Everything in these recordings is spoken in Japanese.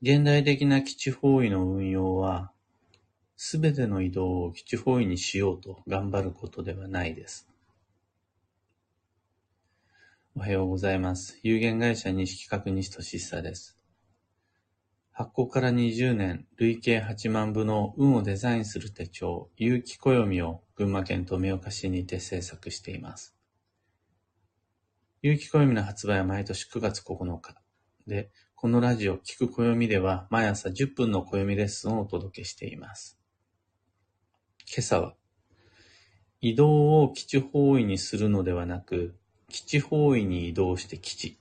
現代的な基地方位の運用は、すべての移動を基地方位にしようと頑張ることではないです。おはようございます。有限会社西企画西俊久です。発行から20年、累計8万部の運をデザインする手帳、有機暦を群馬県富岡市にて制作しています。有機暦の発売は毎年9月9日。で、このラジオ、聞く暦では毎朝10分の暦レッスンをお届けしています。今朝は、移動を基地方位にするのではなく、基地方位に移動して基地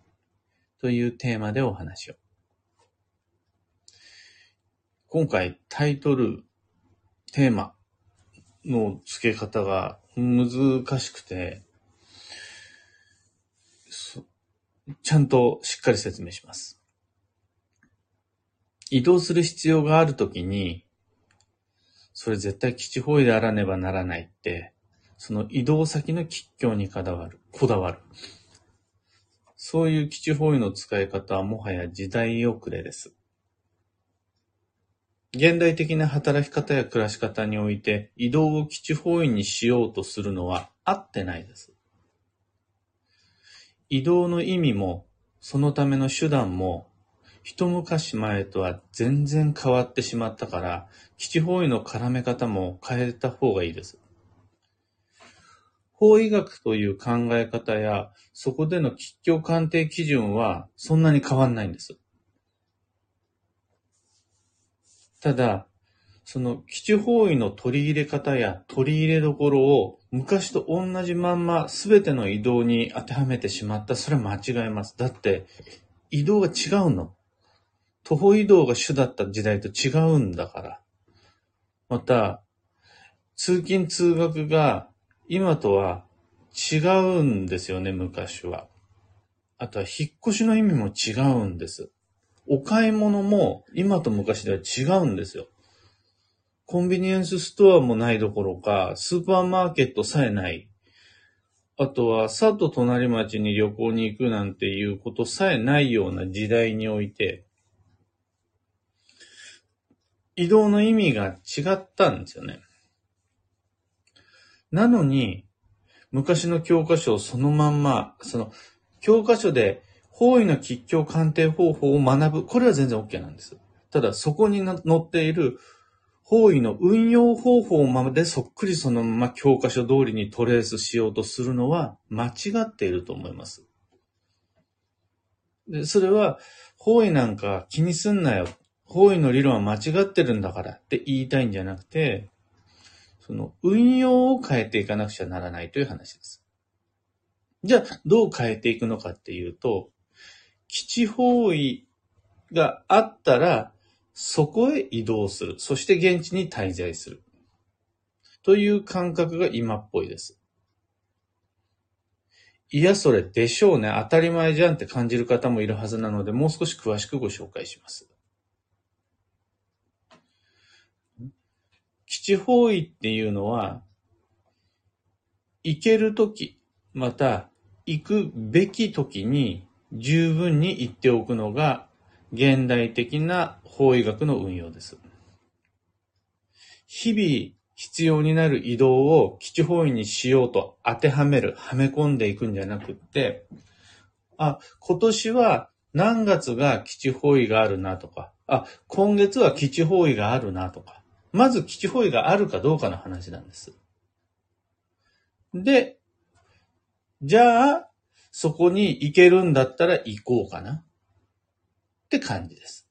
というテーマでお話を。今回タイトル、テーマの付け方が難しくて、ちゃんとしっかり説明します。移動する必要があるときに、それ絶対基地方位であらねばならないって、その移動先の吉祥にこだわる。こだわる。そういう基地方位の使い方はもはや時代遅れです。現代的な働き方や暮らし方において移動を基地方位にしようとするのは合ってないです。移動の意味も、そのための手段も、一昔前とは全然変わってしまったから、基地方位の絡め方も変えた方がいいです。法医学という考え方や、そこでの吉祥鑑定基準はそんなに変わんないんです。ただ、その基地方位の取り入れ方や取り入れどころを昔と同じまんま全ての移動に当てはめてしまった。それは間違います。だって移動が違うの。徒歩移動が主だった時代と違うんだから。また、通勤通学が今とは違うんですよね、昔は。あとは引っ越しの意味も違うんです。お買い物も今と昔では違うんですよ。コンビニエンスストアもないどころか、スーパーマーケットさえない。あとは、さっと隣町に旅行に行くなんていうことさえないような時代において、移動の意味が違ったんですよね。なのに、昔の教科書をそのまんま、その、教科書で方位の吉祥鑑定方法を学ぶ。これは全然 OK なんです。ただ、そこに載っている方位の運用方法までそっくりそのまま教科書通りにトレースしようとするのは間違っていると思います。で、それは、方位なんか気にすんなよ。方位の理論は間違ってるんだからって言いたいんじゃなくて、その運用を変えていかなくちゃならないという話です。じゃあ、どう変えていくのかっていうと、基地方位があったら、そこへ移動する。そして現地に滞在する。という感覚が今っぽいです。いや、それでしょうね。当たり前じゃんって感じる方もいるはずなので、もう少し詳しくご紹介します。基地方位っていうのは、行けるとき、また行くべきときに十分に行っておくのが現代的な法医学の運用です。日々必要になる移動を基地方位にしようと当てはめる、はめ込んでいくんじゃなくって、あ、今年は何月が基地方位があるなとか、あ、今月は基地方位があるなとか、まず基地方位があるかどうかの話なんです。で、じゃあ、そこに行けるんだったら行こうかな。って感じです。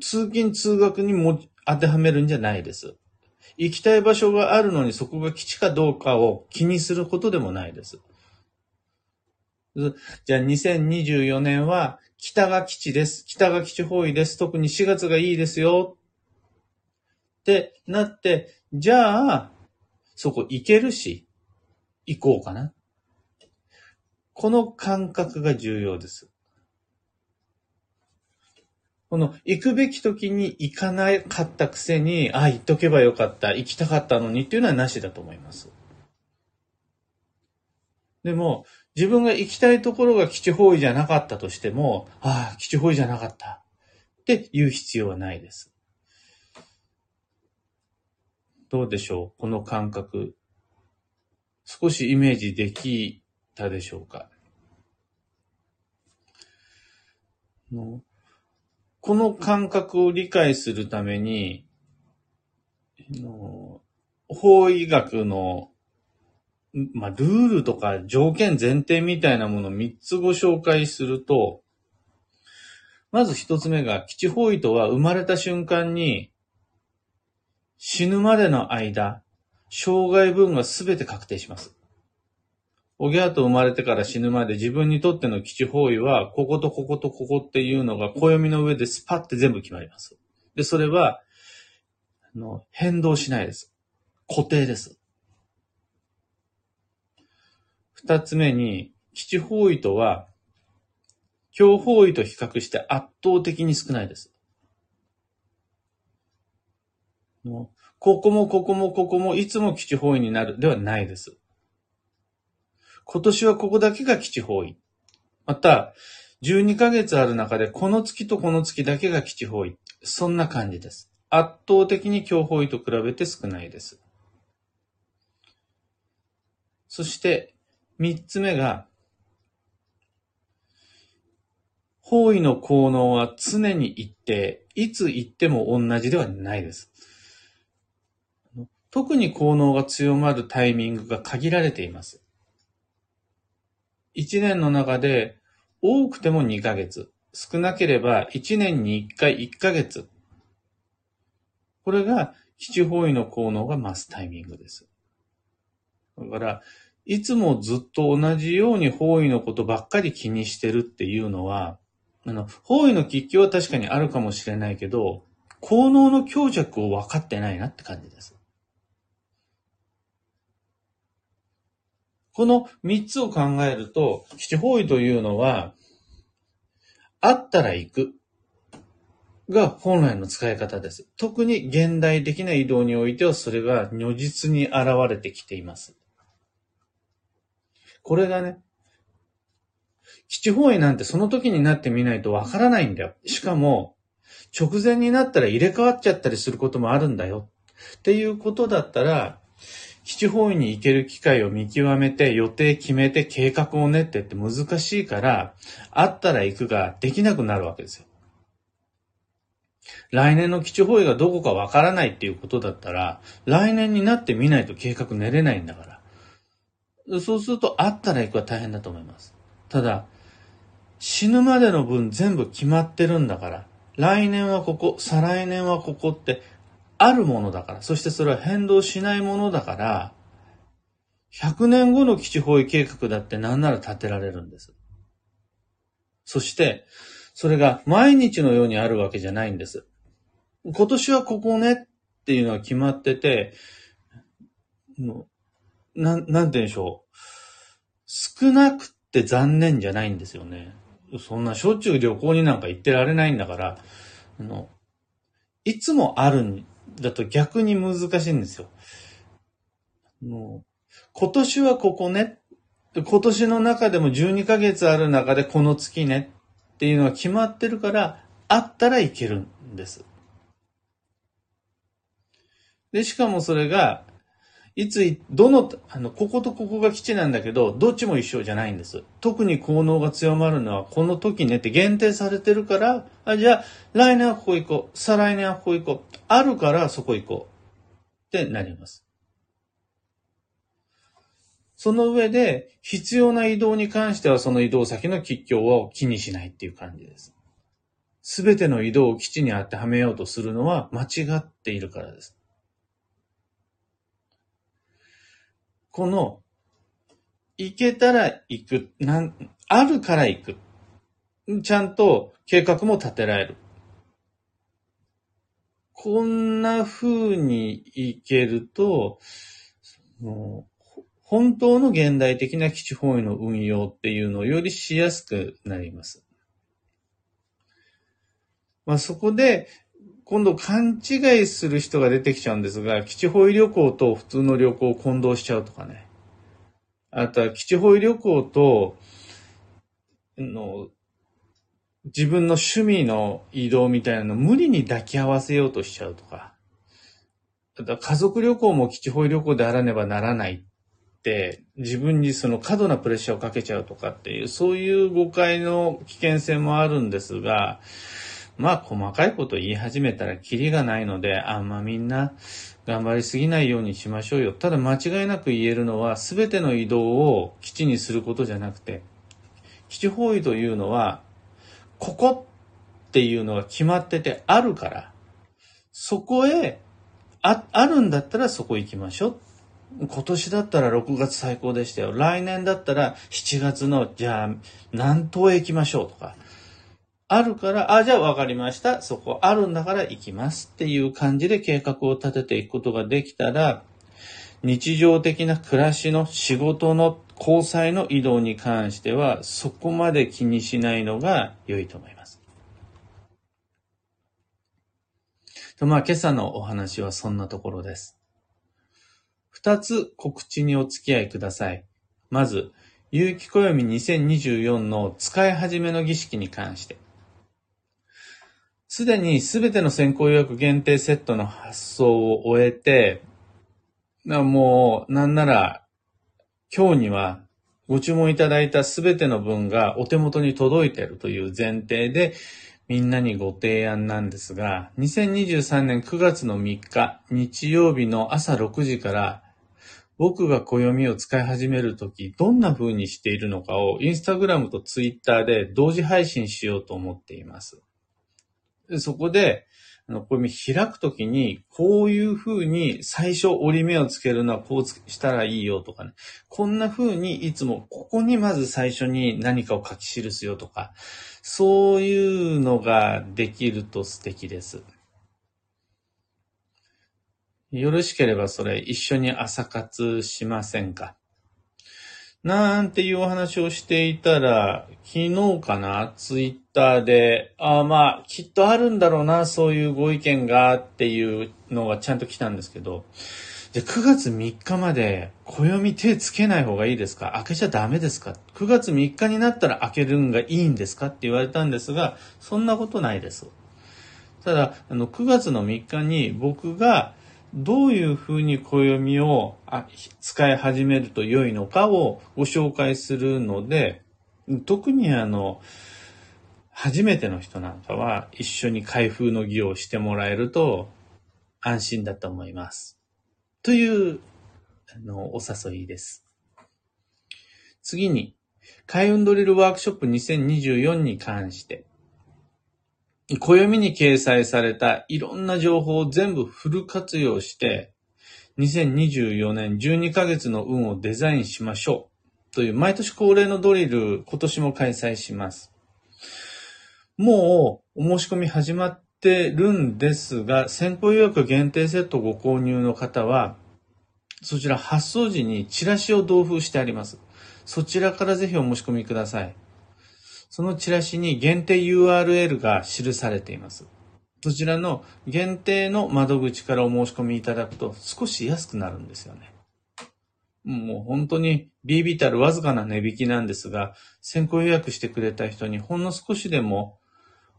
通勤通学にも当てはめるんじゃないです。行きたい場所があるのにそこが基地かどうかを気にすることでもないです。じゃあ2024年は北が基地です。北が基地方位です。特に4月がいいですよ。ってなって、じゃあ、そこ行けるし、行こうかな。この感覚が重要です。この行くべき時に行かなかったくせに、ああ、行っとけばよかった、行きたかったのにっていうのはなしだと思います。でも、自分が行きたいところが基地方位じゃなかったとしても、ああ、基地方位じゃなかった。って言う必要はないです。どうでしょう？この感覚。少しイメージできたでしょうか？この感覚を理解するために、法医学の、まあ、ルールとか条件前提みたいなものを3つご紹介すると、まず1つ目が、基地方位とは生まれた瞬間に死ぬまでの間、障害分がすべて確定します。おぎゃーと生まれてから死ぬまで自分にとっての基地方位は、こことこことここっていうのが暦の上でスパッて全部決まります。で、それは、あの、変動しないです。固定です。二つ目に、基地方位とは、強方位と比較して圧倒的に少ないです。ここもここもここもいつも基地方位になるではないです。今年はここだけが基地方位。また、12ヶ月ある中でこの月とこの月だけが基地方位。そんな感じです。圧倒的に強方位と比べて少ないです。そして、三つ目が、方位の効能は常に一定、いつ行っても同じではないです。特に効能が強まるタイミングが限られています。1年の中で多くても2ヶ月、少なければ1年に1回1ヶ月。これが基地方位の効能が増すタイミングです。だから、いつもずっと同じように方位のことばっかり気にしてるっていうのは、あの、方位の喫緊は確かにあるかもしれないけど、効能の強弱を分かってないなって感じです。この三つを考えると、基地方位というのは、あったら行くが本来の使い方です。特に現代的な移動においてはそれが如実に現れてきています。これがね、基地方位なんてその時になってみないとわからないんだよ。しかも、直前になったら入れ替わっちゃったりすることもあるんだよ。っていうことだったら、基地方位に行ける機会を見極めて予定決めて計画を練ってって難しいから、あったら行くができなくなるわけですよ。来年の基地方位がどこかわからないっていうことだったら、来年になってみないと計画練れないんだから。そうすると、あったら行くは大変だと思います。ただ、死ぬまでの分全部決まってるんだから、来年はここ、再来年はここってあるものだから、そしてそれは変動しないものだから、100年後の基地方位計画だって何なら立てられるんです。そして、それが毎日のようにあるわけじゃないんです。今年はここねっていうのは決まってて、なん、なんて言うんでしょう。少なくって残念じゃないんですよね。そんなしょっちゅう旅行になんか行ってられないんだから、あの、いつもあるんだと逆に難しいんですよ。もう、今年はここね。今年の中でも12ヶ月ある中でこの月ねっていうのは決まってるから、あったらいけるんです。で、しかもそれが、いつ、どの、あの、こことここが基地なんだけど、どっちも一緒じゃないんです。特に効能が強まるのはこの時ねって限定されてるから、あじゃあ、来年はここ行こう。再来年はここ行こう。あるからそこ行こう。ってなります。その上で、必要な移動に関してはその移動先の吉凶を気にしないっていう感じです。すべての移動を基地に当てはめようとするのは間違っているからです。この、行けたら行く、なん、あるから行く。ちゃんと計画も立てられる。こんな風に行けると、もう本当の現代的な基地方位の運用っていうのをよりしやすくなります。まあ、そこで、今度勘違いする人が出てきちゃうんですが、基地方位旅行と普通の旅行を混同しちゃうとかね。あとは基地方位旅行と、の、自分の趣味の移動みたいなの無理に抱き合わせようとしちゃうとか。あとは家族旅行も基地方位旅行であらねばならないって、自分にその過度なプレッシャーをかけちゃうとかっていう、そういう誤解の危険性もあるんですが、まあ細かいこと言い始めたらキリがないので、あんまみんな頑張りすぎないようにしましょうよ。ただ間違いなく言えるのは、すべての移動を基地にすることじゃなくて、基地方位というのは、ここっていうのが決まっててあるから、そこへ、あ、あるんだったらそこ行きましょう。今年だったら6月最高でしたよ。来年だったら7月の、じゃあ、南東へ行きましょうとか。あるから、あ、じゃあ分かりました。そこあるんだから行きますっていう感じで計画を立てていくことができたら、日常的な暮らしの仕事の交際の移動に関しては、そこまで気にしないのが良いと思います。とまあ、今朝のお話はそんなところです。二つ告知にお付き合いください。まず、有機暦2024の使い始めの儀式に関して。すでにすべての先行予約限定セットの発送を終えて、なもう、なんなら、今日にはご注文いただいたすべての分がお手元に届いているという前提で、みんなにご提案なんですが、2023年9月の3日、日曜日の朝6時から、僕が暦を使い始めるとき、どんな風にしているのかを、インスタグラムとツイッターで同時配信しようと思っています。そこで、あの、暦開くときに、こういう風に最初折り目をつけるのはこうしたらいいよとかね。こんな風にいつもここにまず最初に何かを書き記すよとか、そういうのができると素敵です。よろしければそれ一緒に朝活しませんか？なんていうお話をしていたら、昨日かなツイッターで、ああまあ、きっとあるんだろうな、そういうご意見がっていうのがちゃんと来たんですけど、じゃ9月3日まで暦手つけない方がいいですか？開けちゃダメですか ?9 月3日になったら開けるんがいいんですかって言われたんですが、そんなことないです。ただ、あの、9月の3日に僕がどういうふうに暦を使い始めると良いのかをご紹介するので、特にあの、初めての人なんかは一緒に開封の儀をしてもらえると安心だと思います。という、あの、お誘いです。次に、開運ドリルワークショップ2024に関して、暦に掲載されたいろんな情報を全部フル活用して、2024年12ヶ月の運をデザインしましょう。という毎年恒例のドリル、今年も開催します。もうお申し込み始まってるんですが、先行予約限定セットご購入の方は、そちら発送時にチラシを同封してあります。そちらからぜひお申し込みください。そのチラシに限定 URL が記されています。そちらの限定の窓口からお申し込みいただくと少し安くなるんですよね。もう本当にビビたるわずかな値引きなんですが、先行予約してくれた人にほんの少しでも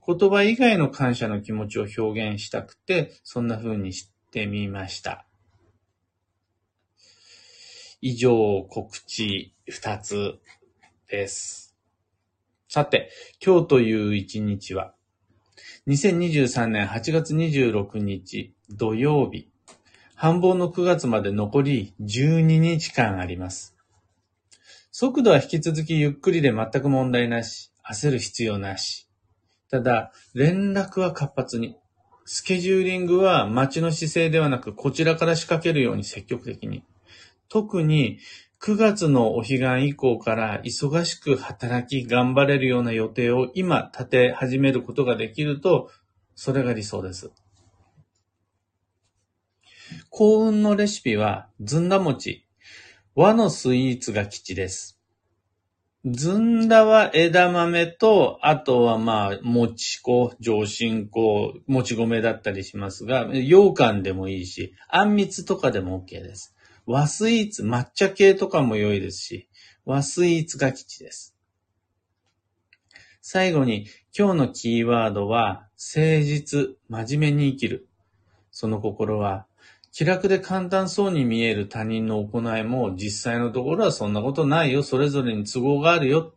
言葉以外の感謝の気持ちを表現したくて、そんな風にしてみました。以上告知2つです。さて、今日という一日は、2023年8月26日土曜日、繁忙の9月まで残り12日間あります。速度は引き続きゆっくりで全く問題なし、焦る必要なし。ただ、連絡は活発に。スケジューリングは待ちの姿勢ではなく、こちらから仕掛けるように積極的に。特に9月のお彼岸以降から忙しく働き頑張れるような予定を今立て始めることができると、それが理想です。幸運のレシピはずんだ餅。和のスイーツが吉です。ずんだは枝豆と、あとはまあ、もち粉、上新粉、もち米だったりしますが、羊羹でもいいし、あんみつとかでも OK です。和スイーツ、抹茶系とかも良いですし、和スイーツが吉です。最後に、今日のキーワードは、誠実、真面目に生きる。その心は、気楽で簡単そうに見える他人の行いも、実際のところはそんなことないよ。それぞれに都合があるよ。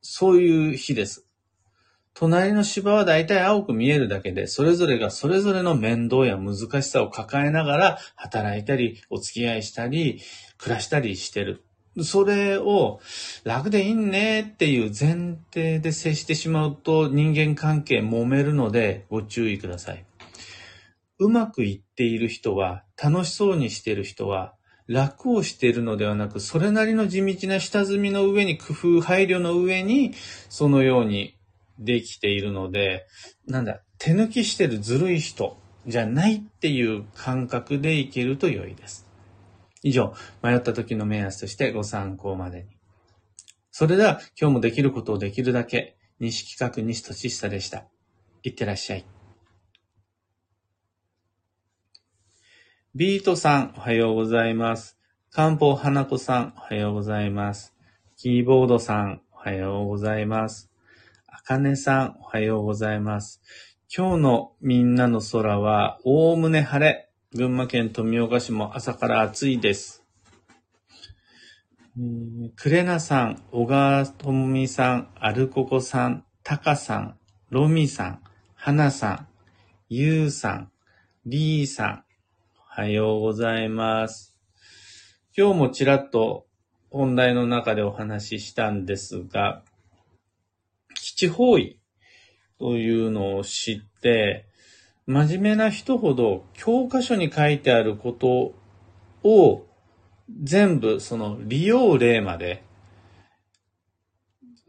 そういう日です。隣の芝は大体青く見えるだけで、それぞれがそれぞれの面倒や難しさを抱えながら働いたり、お付き合いしたり、暮らしたりしてる。それを楽でいいねっていう前提で接してしまうと人間関係揉めるのでご注意ください。うまくいっている人は、楽しそうにしている人は、楽をしているのではなく、それなりの地道な下積みの上に工夫、配慮の上に、そのようにできているので、なんだ、手抜きしてるずるい人じゃないっていう感覚でいけると良いです。以上、迷った時の目安としてご参考までに。それでは、今日もできることをできるだけ、西企画西俊久でした。いってらっしゃい。ビートさん、おはようございます。漢方花子さん、おはようございます。キーボードさん、おはようございます。かねさん、おはようございます。今日のみんなの空は、おおむね晴れ。群馬県富岡市も朝から暑いです。クレナさん、小川智美さん、アルココさん、タカさん、ロミさん、ハナさん、ユウさん、リーさん、おはようございます。今日もちらっと本題の中でお話ししたんですが、基地方位というのを知って、真面目な人ほど教科書に書いてあることを全部その利用例まで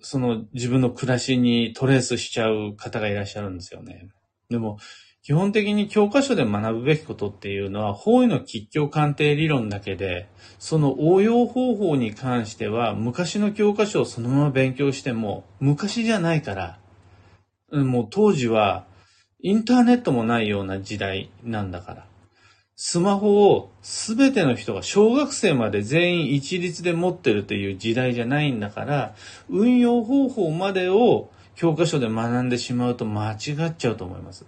その自分の暮らしにトレースしちゃう方がいらっしゃるんですよね。でも、基本的に教科書で学ぶべきことっていうのは、方位の吉凶鑑定理論だけで、その応用方法に関しては、昔の教科書をそのまま勉強しても、昔じゃないから、もう当時はインターネットもないような時代なんだから。スマホをすべての人が小学生まで全員一律で持ってるという時代じゃないんだから、運用方法までを教科書で学んでしまうと間違っちゃうと思います。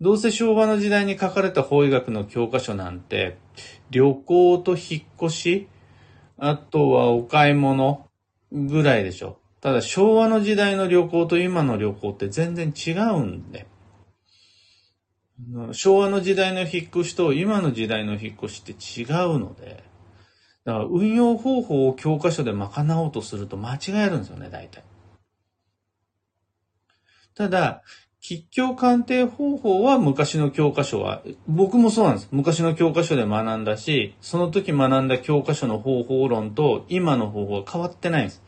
どうせ昭和の時代に書かれた法医学の教科書なんて、旅行と引っ越し、あとはお買い物ぐらいでしょ。ただ昭和の時代の旅行と今の旅行って全然違うんで。昭和の時代の引っ越しと今の時代の引っ越しって違うので、だから運用方法を教科書で賄おうとすると間違えるんですよね、大体。ただ、吉凶鑑定方法は昔の教科書は、僕もそうなんです。昔の教科書で学んだし、その時学んだ教科書の方法論と今の方法は変わってないんです。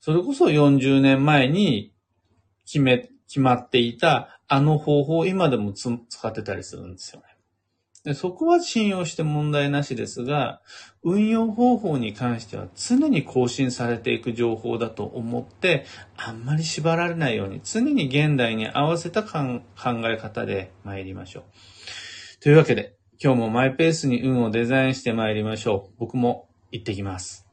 それこそ40年前に決め、決まっていたあの方法を今でも使ってたりするんですよね。でそこは信用して問題なしですが、運用方法に関しては常に更新されていく情報だと思って、あんまり縛られないように常に現代に合わせた考え方で参りましょう。というわけで、今日もマイペースに運をデザインして参りましょう。僕も行ってきます。